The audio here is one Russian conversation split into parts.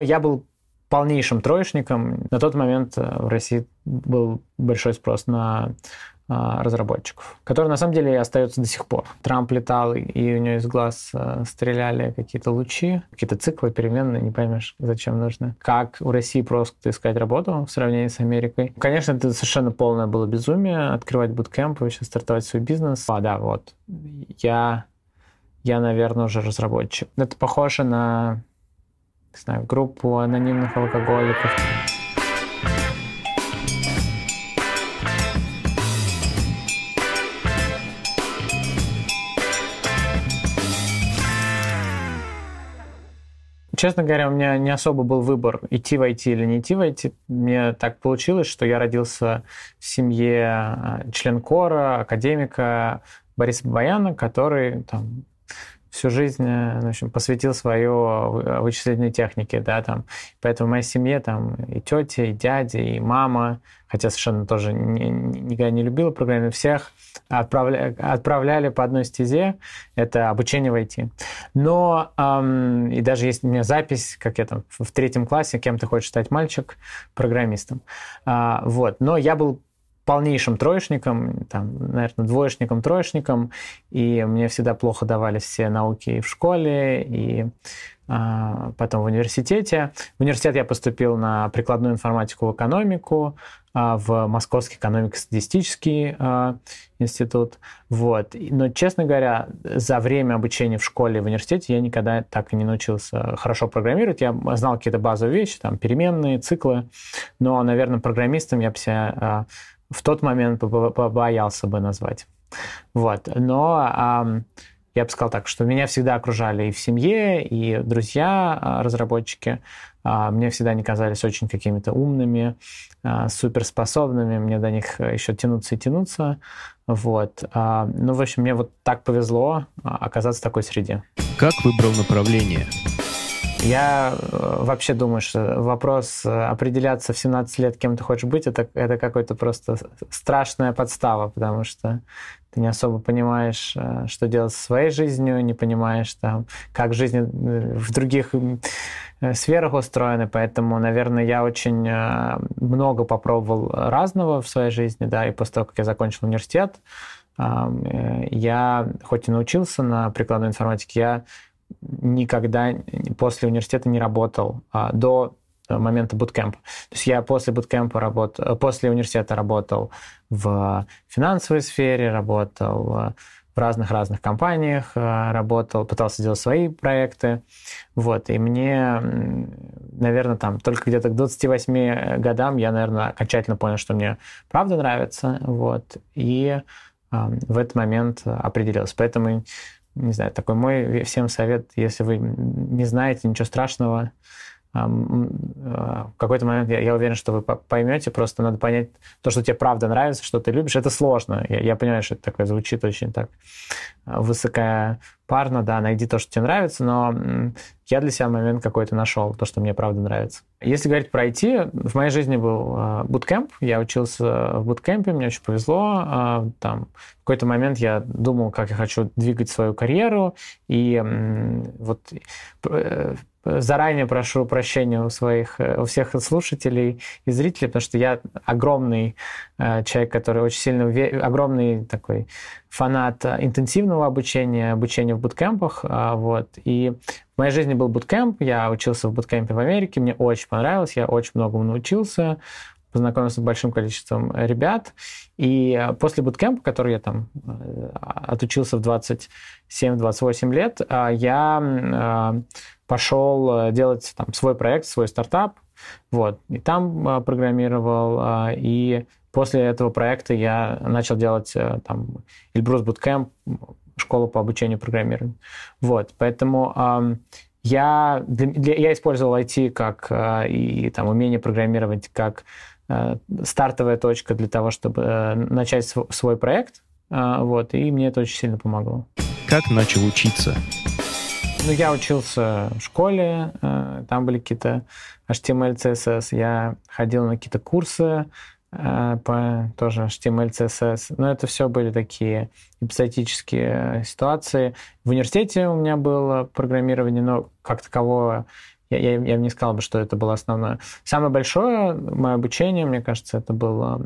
Я был полнейшим троечником. На тот момент в России был большой спрос на а, разработчиков, который на самом деле остается до сих пор. Трамп летал, и у него из глаз а, стреляли какие-то лучи, какие-то циклы переменные, не поймешь, зачем нужны. Как у России просто искать работу в сравнении с Америкой. Конечно, это совершенно полное было безумие, открывать буткемп, вообще стартовать свой бизнес. А, да, вот. Я, я, наверное, уже разработчик. Это похоже на, не знаю, группу анонимных алкоголиков. Честно говоря, у меня не особо был выбор, идти в IT или не идти в IT. Мне так получилось, что я родился в семье а, член кора, академика Бориса Баяна, который там, всю жизнь э, в общем, посвятил свое вычислительной технике, да, там. Поэтому в моей семье там и тетя, и дядя, и мама, хотя совершенно тоже не, никогда не любила программирование, всех отправля, отправляли по одной стезе, это обучение в IT. Но, эм, и даже есть у меня запись, как я там в третьем классе, кем ты хочешь стать мальчик, программистом. А, вот. Но я был полнейшим троечником, там, наверное, двоечником, троечником, и мне всегда плохо давались все науки и в школе, и а, потом в университете. В университет я поступил на прикладную информатику в экономику, а, в Московский экономико-статистический а, институт. Вот. Но, честно говоря, за время обучения в школе и в университете я никогда так и не научился хорошо программировать. Я знал какие-то базовые вещи, там, переменные, циклы, но, наверное, программистом я бы себя в тот момент побоялся бы назвать. Вот. Но я бы сказал так, что меня всегда окружали и в семье, и друзья, а, разработчики. А, мне всегда они казались очень какими-то умными, а, суперспособными. Мне до них еще тянуться и тянуться. Вот. Ну, в общем, мне вот так повезло оказаться в такой среде. Как выбрал направление? Я э, вообще думаю, что вопрос э, определяться в 17 лет, кем ты хочешь быть, это, это какой-то просто страшная подстава, потому что ты не особо понимаешь, э, что делать со своей жизнью, не понимаешь, там, как жизнь в других сферах устроена, поэтому, наверное, я очень много попробовал разного в своей жизни, да, и после того, как я закончил университет, я хоть и научился на прикладной информатике, я никогда после университета не работал а, до момента буткемпа. То есть я после буткемпа работал, после университета работал в финансовой сфере, работал в разных-разных компаниях, работал, пытался делать свои проекты. Вот. И мне, наверное, там только где-то к 28 годам я, наверное, окончательно понял, что мне правда нравится. Вот. И э, в этот момент определился. Поэтому не знаю, такой мой всем совет, если вы не знаете ничего страшного, в какой-то момент я, я уверен, что вы поймете, просто надо понять то, что тебе правда нравится, что ты любишь, это сложно. Я, я понимаю, что это такое звучит очень так э, высокая парно, да, найди то, что тебе нравится, но я для себя момент какой-то нашел, то, что мне правда нравится. Если говорить про IT, в моей жизни был буткемп, я учился в буткемпе, мне очень повезло, там в какой-то момент я думал, как я хочу двигать свою карьеру, и вот э, заранее прошу прощения у своих, у всех слушателей и зрителей, потому что я огромный э, человек, который очень сильно, огромный такой фанат интенсивного обучения, обучения в буткемпах, а, вот, и в моей жизни был буткемп, я учился в буткемпе в Америке, мне очень понравилось, я очень многому научился, познакомился с большим количеством ребят. И после буткемпа, который я там э, отучился в 27-28 лет, э, я э, пошел делать там свой проект, свой стартап. Вот. И там программировал, и После этого проекта я начал делать э, там Эльбрус Bootcamp, школу по обучению программированию. Вот, поэтому э, я, для, я использовал IT как э, и там умение программировать как э, стартовая точка для того, чтобы э, начать св- свой проект. Э, вот, и мне это очень сильно помогло. Как начал учиться? Ну, я учился в школе, э, там были какие-то HTML, CSS, я ходил на какие-то курсы, Э, по тоже HTML, CSS. Но это все были такие эпизодические ситуации. В университете у меня было программирование, но как такового я, я, я не сказал бы, что это было основное. Самое большое мое обучение, мне кажется, это было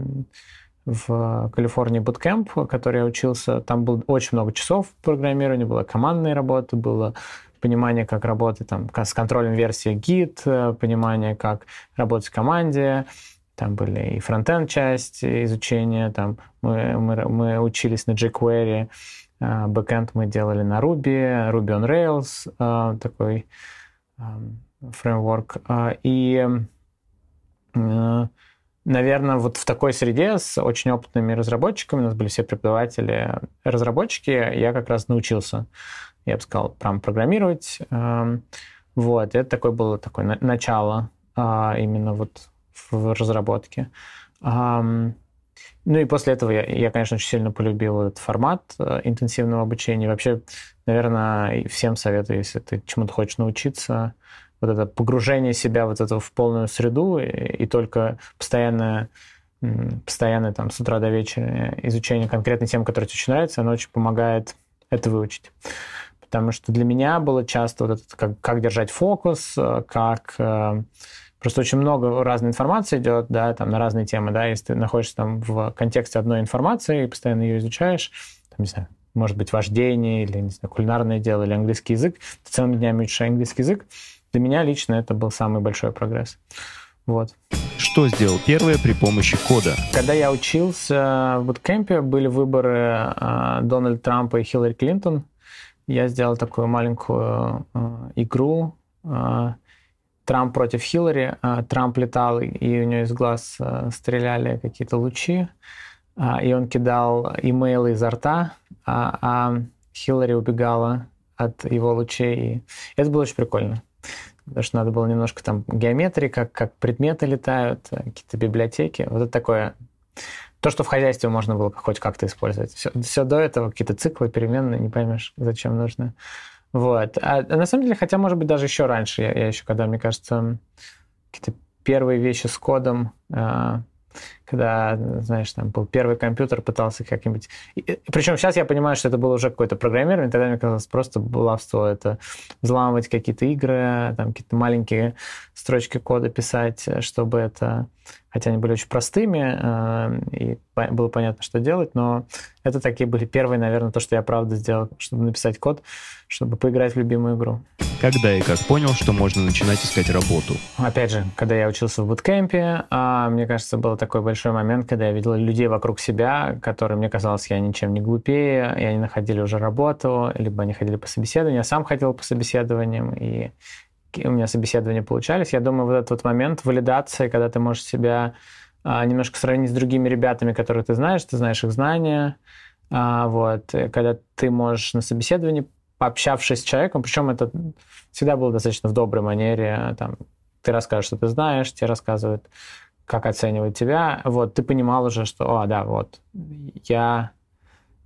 в Калифорнии буткемп, который я учился. Там было очень много часов программирования, была командная работа, было понимание, как работать там, с контролем версии Git, э, понимание, как работать в команде, там были и фронтенд часть изучения, там мы, мы, мы учились на jQuery, а, бэкенд мы делали на Ruby, Ruby on Rails, а, такой фреймворк. А, и, наверное, вот в такой среде с очень опытными разработчиками, у нас были все преподаватели, разработчики, я как раз научился, я бы сказал, прям программировать. Вот, это такое было такое начало именно вот в разработке. Ну и после этого я, я, конечно, очень сильно полюбил этот формат э, интенсивного обучения. Вообще, наверное, всем советую, если ты чему-то хочешь научиться, вот это погружение себя вот это в полную среду и, и только постоянное, постоянное там с утра до вечера изучение конкретной темы, которая тебе очень нравится, оно очень помогает это выучить. Потому что для меня было часто вот это, как, как держать фокус, э, как э, Просто очень много разной информации идет, да, там на разные темы, да, если ты находишься там в контексте одной информации и постоянно ее изучаешь, там, не знаю, может быть, вождение или, не знаю, кулинарное дело или английский язык, ты целыми днями учишь английский язык, для меня лично это был самый большой прогресс. Вот. Что сделал первое при помощи кода? Когда я учился в буткемпе, были выборы э, Дональда Трампа и Хиллари Клинтон. Я сделал такую маленькую э, игру, э, Трамп против Хиллари. А, Трамп летал, и у него из глаз а, стреляли какие-то лучи, а, и он кидал имейлы изо рта, а Хиллари убегала от его лучей. Это было очень прикольно. Потому что надо было немножко там геометрии, как, как предметы летают, какие-то библиотеки. Вот это такое то, что в хозяйстве можно было хоть как-то использовать. Все, все до этого какие-то циклы, переменные, не поймешь, зачем нужно. Вот. А на самом деле, хотя, может быть, даже еще раньше, я, я еще, когда, мне кажется, какие-то первые вещи с кодом, э, когда, знаешь, там был первый компьютер, пытался как-нибудь... Причем сейчас я понимаю, что это было уже какое-то программирование, тогда мне казалось просто баловство, это взламывать какие-то игры, там какие-то маленькие строчки кода писать, чтобы это хотя они были очень простыми, э, и было понятно, что делать, но это такие были первые, наверное, то, что я правда сделал, чтобы написать код, чтобы поиграть в любимую игру. Когда и как понял, что можно начинать искать работу? Опять же, когда я учился в буткемпе, а, мне кажется, был такой большой момент, когда я видел людей вокруг себя, которые, мне казалось, я ничем не глупее, и они находили уже работу, либо они ходили по собеседованию, я сам ходил по собеседованиям, и у меня собеседования получались. Я думаю, вот этот вот момент валидации, когда ты можешь себя а, немножко сравнить с другими ребятами, которые ты знаешь, ты знаешь их знания, а, вот, когда ты можешь на собеседовании, пообщавшись с человеком, причем это всегда было достаточно в доброй манере, там, ты расскажешь, что ты знаешь, тебе рассказывают, как оценивают тебя, вот, ты понимал уже, что, о, да, вот, я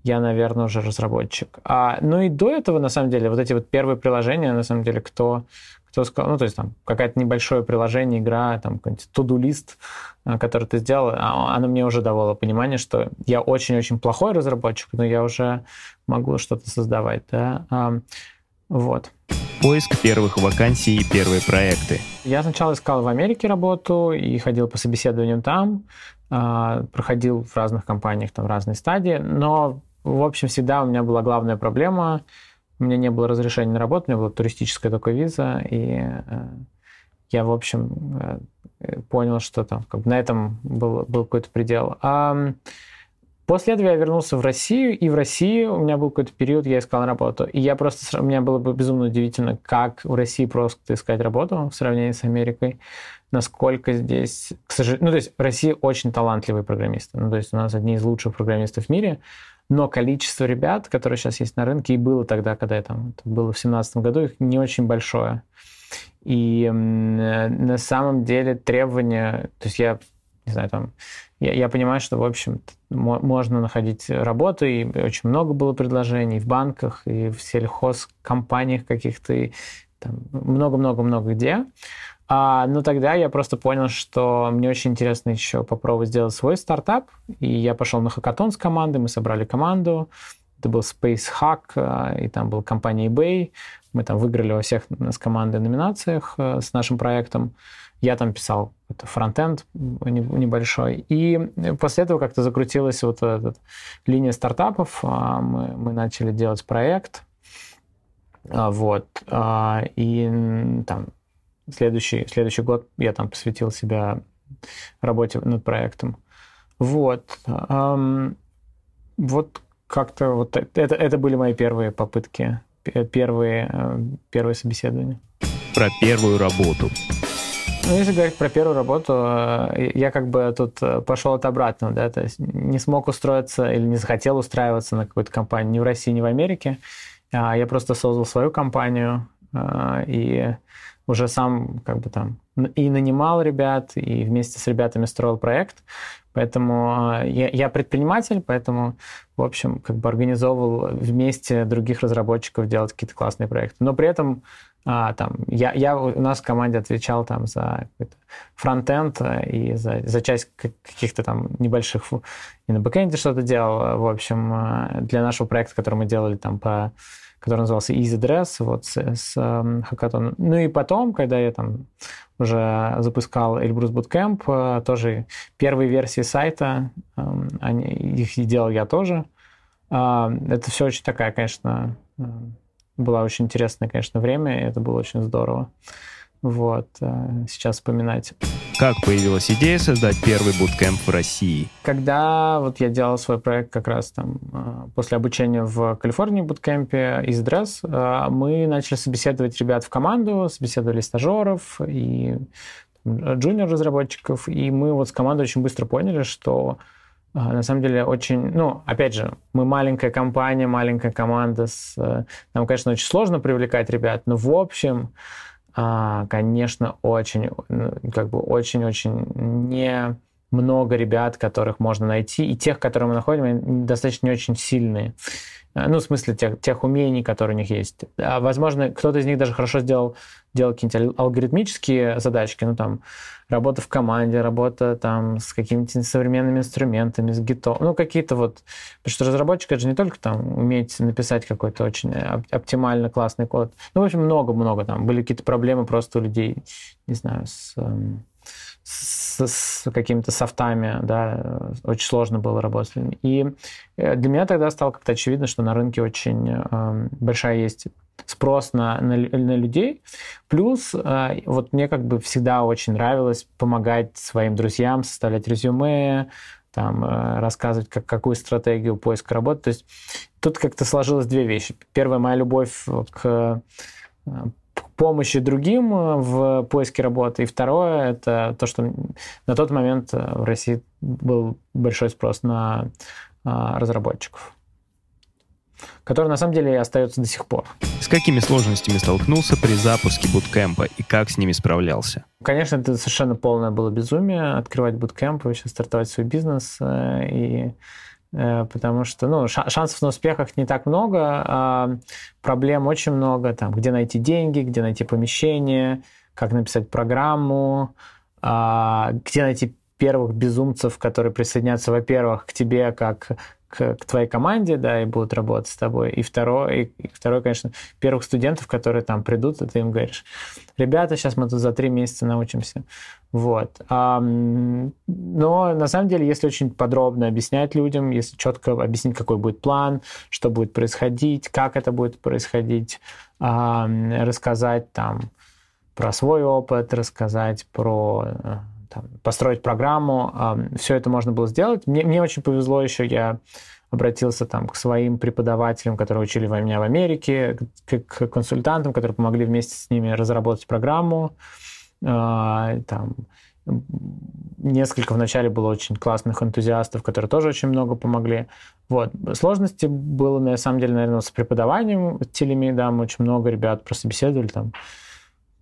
я, наверное, уже разработчик. А, ну и до этого, на самом деле, вот эти вот первые приложения, на самом деле, кто, кто сказал, ну, то есть там какое-то небольшое приложение, игра, там какой-нибудь туду-лист, э, который ты сделал, а, оно мне уже давало понимание, что я очень-очень плохой разработчик, но я уже могу что-то создавать, да. Вот. Поиск первых вакансий и первые проекты. Я сначала искал в Америке работу и ходил по собеседованиям там, а, проходил в разных компаниях там разные стадии, но, в общем, всегда у меня была главная проблема — у меня не было разрешения на работу, у меня была туристическая только виза, и э, я, в общем, э, понял, что там как бы на этом был, был какой-то предел. А после этого я вернулся в Россию, и в России у меня был какой-то период, я искал работу. И я просто, меня было бы безумно удивительно, как в России просто искать работу в сравнении с Америкой, насколько здесь, к сожалению, ну, то есть в России очень талантливые программисты, ну, то есть у нас одни из лучших программистов в мире, но количество ребят, которые сейчас есть на рынке, и было тогда, когда я там, это было в 2017 году, их не очень большое. И на самом деле требования, то есть я, не знаю, там, я, я понимаю, что, в общем, можно находить работу, и очень много было предложений в банках, и в сельхозкомпаниях каких-то, и много-много-много где. А, ну, тогда я просто понял, что мне очень интересно еще попробовать сделать свой стартап. И я пошел на хакатон с командой, мы собрали команду. Это был Space Hack, а, и там была компания eBay. Мы там выиграли во всех с командой номинациях э, с нашим проектом. Я там писал это фронтенд небольшой. И после этого как-то закрутилась вот эта линия стартапов. А, мы, мы начали делать проект. А, вот. А, и там следующий, следующий год я там посвятил себя работе над проектом. Вот. Вот как-то вот это, это были мои первые попытки, первые, э, первые собеседования. Про первую работу. Ну, если говорить про первую работу, э, я как бы тут э, пошел от обратного, да, то есть не смог устроиться или не захотел устраиваться на какую-то компанию ни в России, ни в Америке. А я просто создал свою компанию и уже сам как бы там и нанимал ребят, и вместе с ребятами строил проект. Поэтому я, я предприниматель, поэтому, в общем, как бы организовывал вместе других разработчиков делать какие-то классные проекты. Но при этом а, там, я, я у нас в команде отвечал там за фронтенд э, и за, за часть каких-то там небольших и на бэкэнде что-то делал. В общем, э, для нашего проекта, который мы делали там по который назывался Easy Dress, вот с, с э, хакатоном. Ну и потом, когда я там уже запускал Эльбрус Bootcamp, э, тоже первые версии сайта, э, они, их делал я тоже. Э, это все очень такая, конечно, э, было очень интересное, конечно, время, и это было очень здорово. Вот, э, сейчас вспоминать. Как появилась идея создать первый буткемп в России? Когда вот я делал свой проект как раз там э, после обучения в Калифорнии буткемпе из дресс, э, мы начали собеседовать ребят в команду, собеседовали стажеров и джуниор-разработчиков, и мы вот с командой очень быстро поняли, что на самом деле очень, ну, опять же, мы маленькая компания, маленькая команда, с, нам, конечно, очень сложно привлекать ребят, но в общем а, конечно, очень, ну, как бы очень-очень не много ребят, которых можно найти, и тех, которые мы находим, они достаточно не очень сильные. А, ну, в смысле тех, тех умений, которые у них есть. А, возможно, кто-то из них даже хорошо сделал, делал какие-нибудь алгоритмические задачки, ну, там, работа в команде, работа там с какими-то современными инструментами, с гито, ну, какие-то вот... Потому что разработчик, это же не только там уметь написать какой-то очень оптимально классный код. Ну, в общем, много-много там. Были какие-то проблемы просто у людей, не знаю, с эм, с, с какими-то софтами, да, очень сложно было работать. И э, для меня тогда стало как-то очевидно, что на рынке очень э, большая есть спрос на, на, на людей. Плюс э, вот мне как бы всегда очень нравилось помогать своим друзьям составлять резюме, там, э, рассказывать, как, какую стратегию поиска работы. То есть тут как-то сложилось две вещи. Первая моя любовь к э, помощи другим э, в поиске работы. И второе, это то, что на тот момент э, в России был большой спрос на а, разработчиков который на самом деле и остается до сих пор. С какими сложностями столкнулся при запуске буткемпа и как с ними справлялся? Конечно, это совершенно полное было безумие открывать буткемп, вообще стартовать свой бизнес. Э, и Э, потому что ну, шансов на успехах не так много, а проблем очень много, там, где найти деньги, где найти помещение, как написать программу, а, где найти первых безумцев, которые присоединятся, во-первых, к тебе как к, к твоей команде, да, и будут работать с тобой. И второе, и, второе, конечно, первых студентов, которые там придут, и ты им говоришь, ребята, сейчас мы тут за три месяца научимся. Вот. А, но на самом деле, если очень подробно объяснять людям, если четко объяснить, какой будет план, что будет происходить, как это будет происходить, а, рассказать там про свой опыт, рассказать про э, там, построить программу. Все это можно было сделать. Мне, мне очень повезло еще, я обратился там к своим преподавателям, которые учили меня в Америке, к, к консультантам, которые помогли вместе с ними разработать программу. А, там, несколько вначале было очень классных энтузиастов, которые тоже очень много помогли. Вот. Сложности было, на самом деле, наверное, с преподаванием телеми, да, мы очень много ребят прособеседовали, там,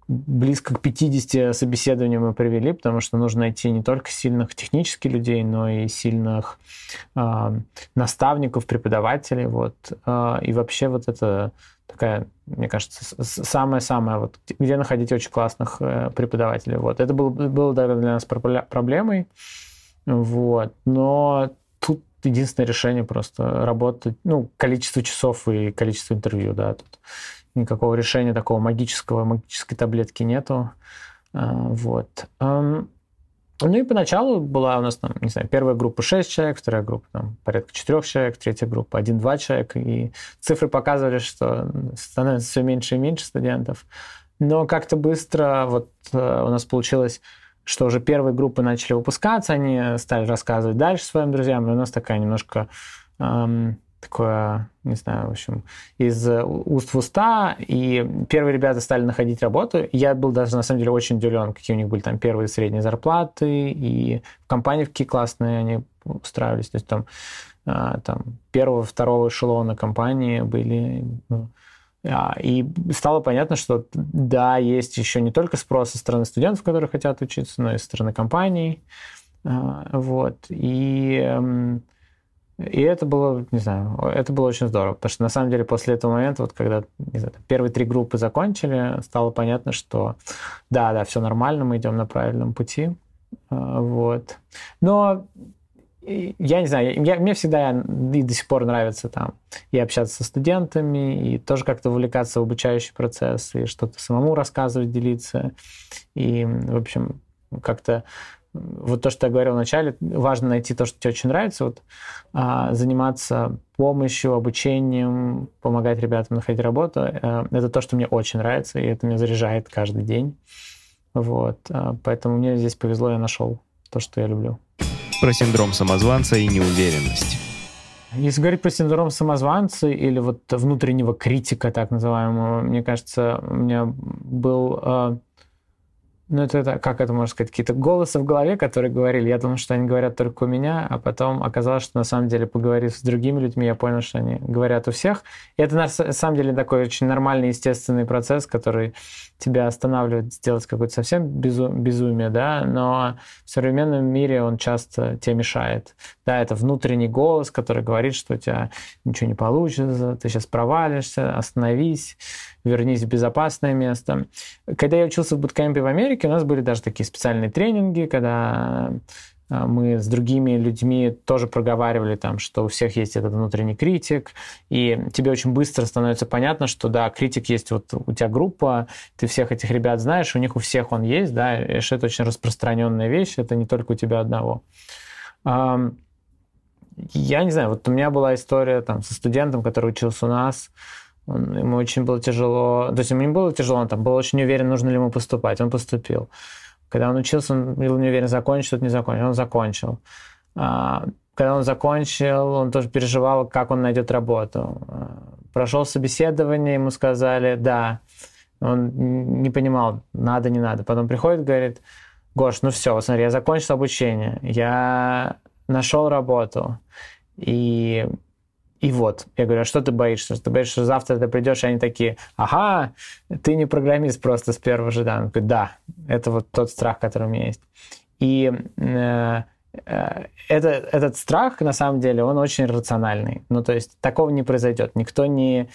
близко к 50 собеседований мы провели, потому что нужно найти не только сильных технических людей, но и сильных э, наставников, преподавателей. Вот. Э, и вообще вот это такая, мне кажется, самое-самое, вот, где находить очень классных э, преподавателей. Вот. Это было, было для нас проблемой. Вот. Но тут единственное решение просто работать, ну, количество часов и количество интервью, да, тут никакого решения такого магического, магической таблетки нету. А, вот. Ну и поначалу была у нас там, не знаю, первая группа 6 человек, вторая группа там порядка 4 человек, третья группа 1-2 человека. И цифры показывали, что становится все меньше и меньше студентов. Но как-то быстро вот э, у нас получилось, что уже первые группы начали выпускаться, они стали рассказывать дальше своим друзьям, и у нас такая немножко такое, не знаю, в общем, из уст в уста, и первые ребята стали находить работу. Я был даже, на самом деле, очень удивлен, какие у них были там первые средние зарплаты, и в компании какие классные они устраивались. То есть там, а, там первого, второго эшелона компании были. Ну, а, и стало понятно, что да, есть еще не только спрос со стороны студентов, которые хотят учиться, но и со стороны компаний. А, вот. И эм, и это было, не знаю, это было очень здорово, потому что на самом деле после этого момента, вот когда знаю, первые три группы закончили, стало понятно, что да, да, все нормально, мы идем на правильном пути. А, вот. Но я не знаю, я, мне всегда и до сих пор нравится там и общаться со студентами, и тоже как-то увлекаться в обучающий процесс, и что-то самому рассказывать, делиться. И, в общем, как-то вот то, что я говорил вначале, важно найти то, что тебе очень нравится, вот, а, заниматься помощью, обучением, помогать ребятам находить работу. А, это то, что мне очень нравится, и это меня заряжает каждый день. Вот, а, поэтому мне здесь повезло, я нашел то, что я люблю. Про синдром самозванца и неуверенность. Если говорить про синдром самозванца или вот внутреннего критика, так называемого, мне кажется, у меня был ну, это, это, как это можно сказать, какие-то голосы в голове, которые говорили. Я думал, что они говорят только у меня, а потом оказалось, что на самом деле, поговорив с другими людьми, я понял, что они говорят у всех. И это на самом деле такой очень нормальный, естественный процесс, который тебя останавливает сделать какое-то совсем безу безумие, да, но в современном мире он часто тебе мешает. Да, это внутренний голос, который говорит, что у тебя ничего не получится, ты сейчас провалишься, остановись, вернись в безопасное место. Когда я учился в буткемпе в Америке, у нас были даже такие специальные тренинги, когда а, мы с другими людьми тоже проговаривали там, что у всех есть этот внутренний критик, и тебе очень быстро становится понятно, что да, критик есть вот у тебя группа, ты всех этих ребят знаешь, у них у всех он есть, да, и это очень распространенная вещь, это не только у тебя одного. Я не знаю, вот у меня была история там со студентом, который учился у нас, он, ему очень было тяжело, то есть ему не было тяжело, он там был очень уверен, нужно ли ему поступать, он поступил. Когда он учился, он был не уверен, закончит, что-то не закончил, он закончил. А, когда он закончил, он тоже переживал, как он найдет работу. А, прошел собеседование, ему сказали «да». Он не понимал, надо, не надо. Потом приходит, говорит, Гош, ну все, смотри, я закончил обучение, я нашел работу, и и вот, я говорю, а что ты боишься? Ты боишься, что завтра ты придешь, и они такие, ага, ты не программист просто с первого же дня. Он говорит, да, это вот тот страх, который у меня есть. И э, э, это, этот страх, на самом деле, он очень рациональный. Ну, то есть такого не произойдет. Никто не,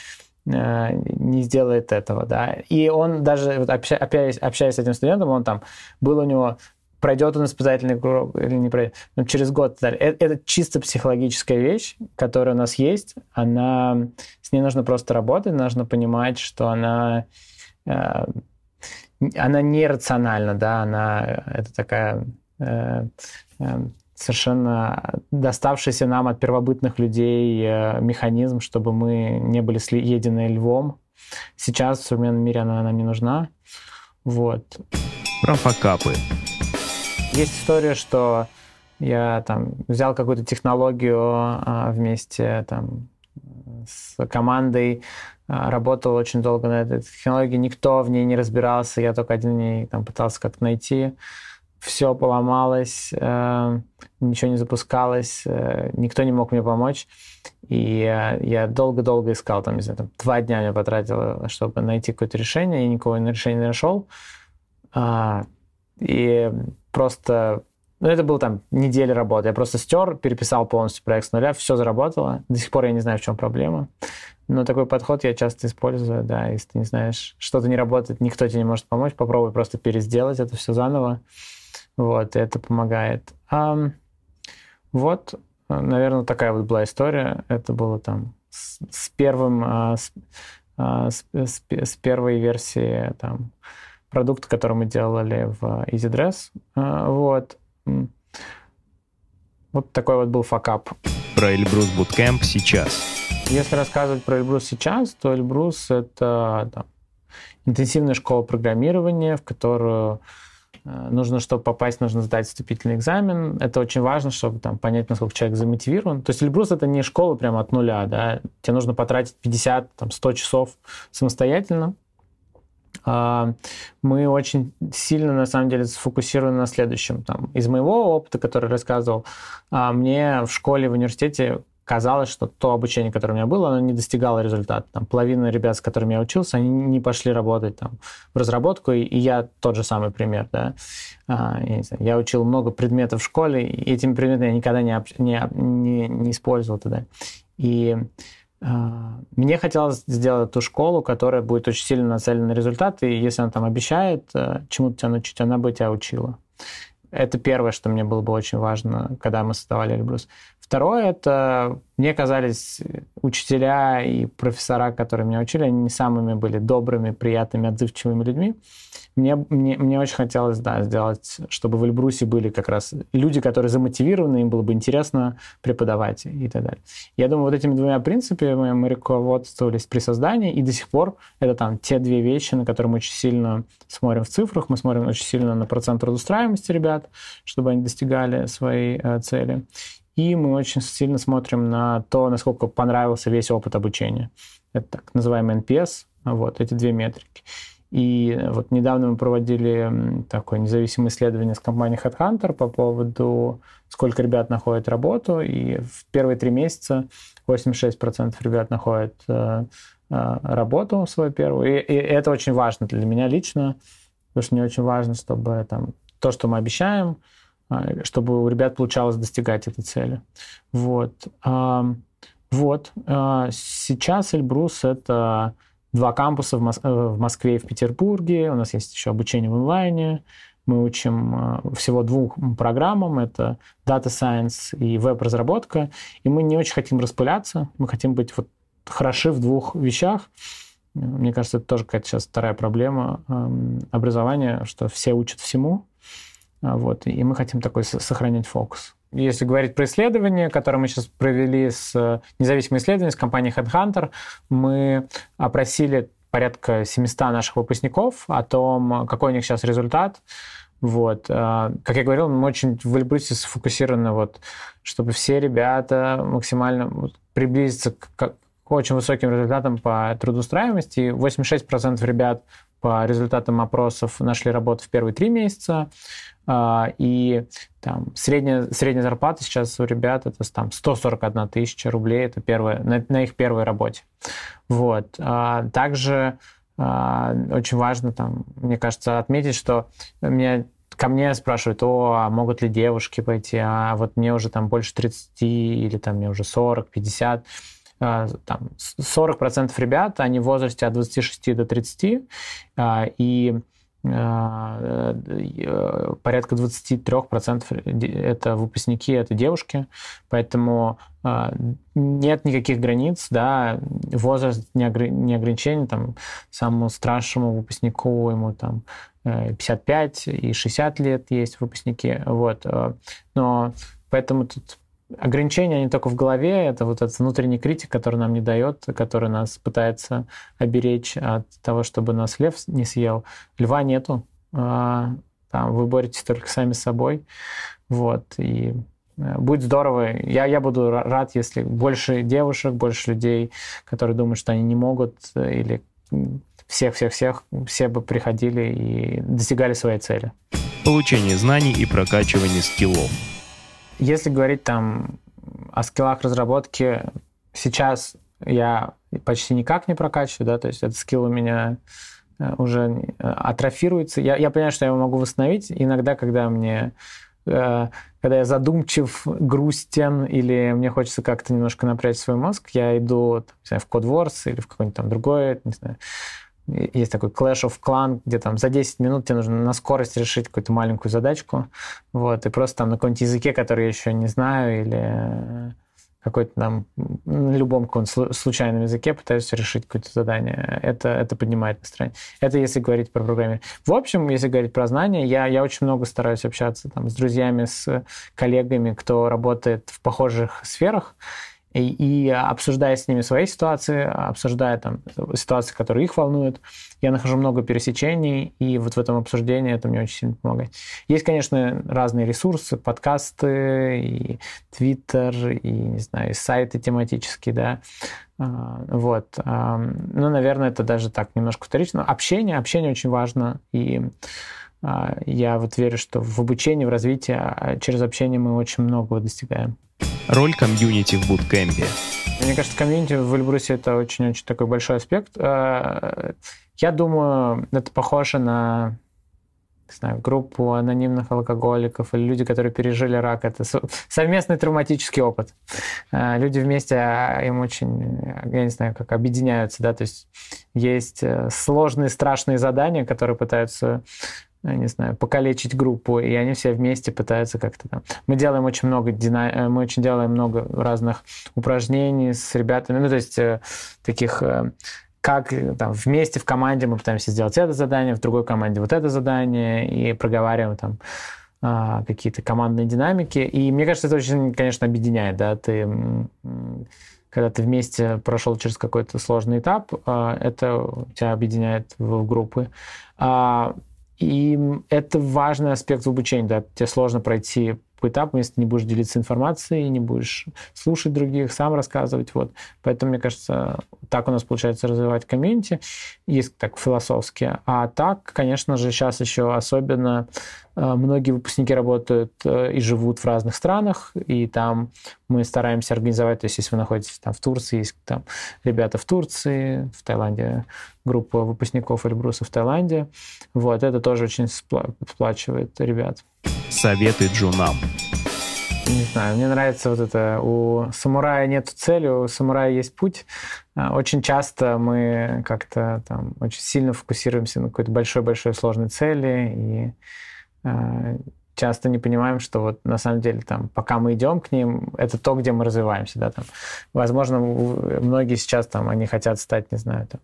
э, не сделает этого, да. И он даже, вот общаясь, общаясь с этим студентом, он там, был у него пройдет он испытательный круг или не пройдет. Но через год это, это чисто психологическая вещь, которая у нас есть. Она, с ней нужно просто работать, нужно понимать, что она, э, она нерациональна, да, она это такая э, э, совершенно доставшийся нам от первобытных людей э, механизм, чтобы мы не были съедены львом. Сейчас в современном мире она нам не нужна. Вот. Про факапы. Есть история, что я там взял какую-то технологию а, вместе там с командой, а, работал очень долго на этой технологии, никто в ней не разбирался, я только один день там пытался как-то найти. Все поломалось, э, ничего не запускалось, э, никто не мог мне помочь. И я долго-долго искал, там, не знаю, там, два дня я потратил, чтобы найти какое-то решение, и никакого решения не нашел. А, и просто ну, это было там неделя работы. Я просто стер, переписал полностью проект с нуля, все заработало. До сих пор я не знаю, в чем проблема. Но такой подход я часто использую, да, если ты не знаешь, что-то не работает, никто тебе не может помочь, попробуй просто пересделать это все заново. Вот, это помогает. А, вот, наверное, такая вот была история. Это было там с, с первым, а, с, а, с, с, с первой версии там продукта, который мы делали в EasyDress. А, вот. Вот такой вот был факап. Про Эльбрус Bootcamp сейчас. Если рассказывать про Эльбрус сейчас, то Эльбрус — это там, интенсивная школа программирования, в которую Э, нужно, чтобы попасть, нужно сдать вступительный экзамен. Это очень важно, чтобы там, понять, насколько человек замотивирован. То есть Эльбрус — это не школа прямо от нуля. Да? Тебе нужно потратить 50, там, 100 часов самостоятельно. А, мы очень сильно, на самом деле, сфокусированы на следующем. Там, из моего опыта, который рассказывал, а, мне в школе, в университете казалось, что то обучение, которое у меня было, оно не достигало результата. Там, половина ребят, с которыми я учился, они не пошли работать там, в разработку, и, я тот же самый пример. Да? А, я, учил много предметов в школе, и этими предметами я никогда не, не, не, не использовал тогда. И мне хотелось сделать ту школу, которая будет очень сильно нацелена на результат, и если она там обещает э, чему-то тебя научить, она бы тебя учила. Это первое, что мне было бы очень важно, когда мы создавали Эльбрус. Второе, это мне казались учителя и профессора, которые меня учили, они не самыми были добрыми, приятными, отзывчивыми людьми. Мне, мне, мне очень хотелось, да, сделать, чтобы в Эльбрусе были как раз люди, которые замотивированы, им было бы интересно преподавать и так далее. Я думаю, вот этими двумя принципами мы руководствовались при создании, и до сих пор это там те две вещи, на которые мы очень сильно смотрим в цифрах, мы смотрим очень сильно на процент трудоустраиваемости ребят, чтобы они достигали своей э, цели. И мы очень сильно смотрим на то, насколько понравился весь опыт обучения. Это так называемый NPS, вот эти две метрики. И вот недавно мы проводили такое независимое исследование с компанией Headhunter по поводу, сколько ребят находят работу. И в первые три месяца 86% ребят находят э, э, работу свою первую. И, и это очень важно для меня лично, потому что мне очень важно, чтобы там, то, что мы обещаем, э, чтобы у ребят получалось достигать этой цели. Вот. Вот. Сейчас Эльбрус — это два кампуса э, в Москве и в Петербурге. У нас есть еще обучение в онлайне. Мы учим э, всего двух программам. Это Data Science и веб-разработка. И мы не очень хотим распыляться. Мы хотим быть вот хороши в двух вещах. Мне кажется, это тоже какая-то сейчас вторая проблема образования, что все учат всему. А вот, и мы хотим такой сохранять фокус. Если говорить про исследование, которое мы сейчас провели с э, независимым исследованием с компанией Headhunter, мы опросили порядка 700 наших выпускников о том, какой у них сейчас результат. Вот. Э, как я говорил, мы очень в Эльбрусе сфокусированы, вот, чтобы все ребята максимально приблизиться к, очень высоким результатам по трудоустраиваемости. 86% ребят по результатам опросов нашли работу в первые три месяца. А, и там средняя, средняя зарплата сейчас у ребят это там 141 тысяча рублей, это первое, на, на их первой работе. Вот. А, также а, очень важно, там, мне кажется, отметить, что меня ко мне спрашивают, о, а могут ли девушки пойти, а вот мне уже там больше 30 или там мне уже 40, 50 там 40% ребят, они в возрасте от 26 до 30, и Э, э, порядка 23% это выпускники, это девушки, поэтому э, нет никаких границ, да, возраст не, огр... не ограничение, там, самому старшему выпускнику ему там 55 и 60 лет есть выпускники, вот, но поэтому тут ограничения, они только в голове, это вот этот внутренний критик, который нам не дает, который нас пытается оберечь от того, чтобы нас лев не съел. Льва нету, а, там вы боретесь только сами с собой, вот, и э, будет здорово. Я, я буду рад, если больше девушек, больше людей, которые думают, что они не могут, или всех-всех-всех, все бы приходили и достигали своей цели. Получение знаний и прокачивание скиллов. Если говорить там о скиллах разработки, сейчас я почти никак не прокачиваю, да, то есть этот скилл у меня э, уже э, атрофируется. Я, я понимаю, что я его могу восстановить. Иногда, когда мне э, когда я задумчив, грустен, или мне хочется как-то немножко напрячь свой мозг, я иду там, не знаю, в CodeWars или в какой-нибудь там другой, не знаю, есть такой Clash of Clan, где там за 10 минут тебе нужно на скорость решить какую-то маленькую задачку, вот, и просто там на каком-нибудь языке, который я еще не знаю, или какой-то там, на любом каком-то случайном языке пытаюсь решить какое-то задание. Это, это поднимает настроение. Это если говорить про программирование. В общем, если говорить про знания, я, я очень много стараюсь общаться там, с друзьями, с коллегами, кто работает в похожих сферах, и, и обсуждая с ними свои ситуации, обсуждая там ситуации, которые их волнуют, я нахожу много пересечений, и вот в этом обсуждении это мне очень сильно помогает. Есть, конечно, разные ресурсы, подкасты, и Твиттер, и, не знаю, и сайты тематические, да, а, вот. Ну, наверное, это даже так немножко вторично. Общение, общение очень важно, и а, я вот верю, что в обучении, в развитии а, через общение мы очень многого достигаем. Роль комьюнити в буткемпе. Мне кажется, комьюнити в Эльбрусе это очень-очень такой большой аспект. А, я думаю, это похоже на не знаю, группу анонимных алкоголиков или люди, которые пережили рак. Это совместный травматический опыт. Люди вместе, им очень, я не знаю, как объединяются, да, то есть есть э, сложные, страшные задания, которые пытаются не знаю, покалечить группу, и они все вместе пытаются как-то там. Мы делаем очень много дина... Э, мы очень делаем много разных упражнений с ребятами, ну то есть э, таких э, как там вместе в команде мы пытаемся сделать это задание, в другой команде вот это задание и проговариваем там а, какие-то командные динамики. И мне кажется, это очень, конечно, объединяет, да, ты когда ты вместе прошел через какой-то сложный этап, а, это тебя объединяет в группы. И это важный аспект в обучении. Да. Тебе сложно пройти этапу, если не будешь делиться информацией, не будешь слушать других, сам рассказывать. Вот. Поэтому, мне кажется, так у нас получается развивать комьюнити, есть так философски. А так, конечно же, сейчас еще особенно э, многие выпускники работают э, и живут в разных странах, и там мы стараемся организовать, то есть если вы находитесь там в Турции, есть там ребята в Турции, в Таиланде, группа выпускников Эльбруса в Таиланде, вот, это тоже очень сплачивает ребят. Советы джунам. Не знаю, мне нравится вот это, у самурая нет цели, у самурая есть путь. А, очень часто мы как-то там очень сильно фокусируемся на какой-то большой-большой сложной цели и э, часто не понимаем, что вот на самом деле там, пока мы идем к ним, это то, где мы развиваемся, да, там. Возможно, многие сейчас там, они хотят стать, не знаю, там,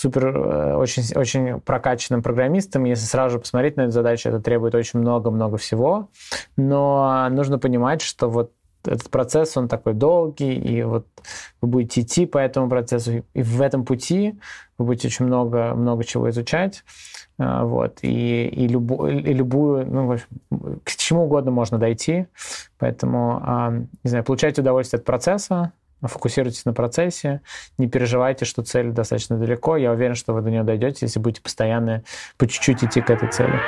супер, э, очень, очень прокачанным программистом. Если сразу же посмотреть на эту задачу, это требует очень много-много всего. Но нужно понимать, что вот этот процесс, он такой долгий, и вот вы будете идти по этому процессу, и в этом пути вы будете очень много, много чего изучать, э, вот, и, и, любу, и любую, ну, к чему угодно можно дойти, поэтому, а, не знаю, получайте удовольствие от процесса, фокусируйтесь на процессе, не переживайте, что цель достаточно далеко. Я уверен, что вы до нее дойдете, если будете постоянно по чуть-чуть идти к этой цели.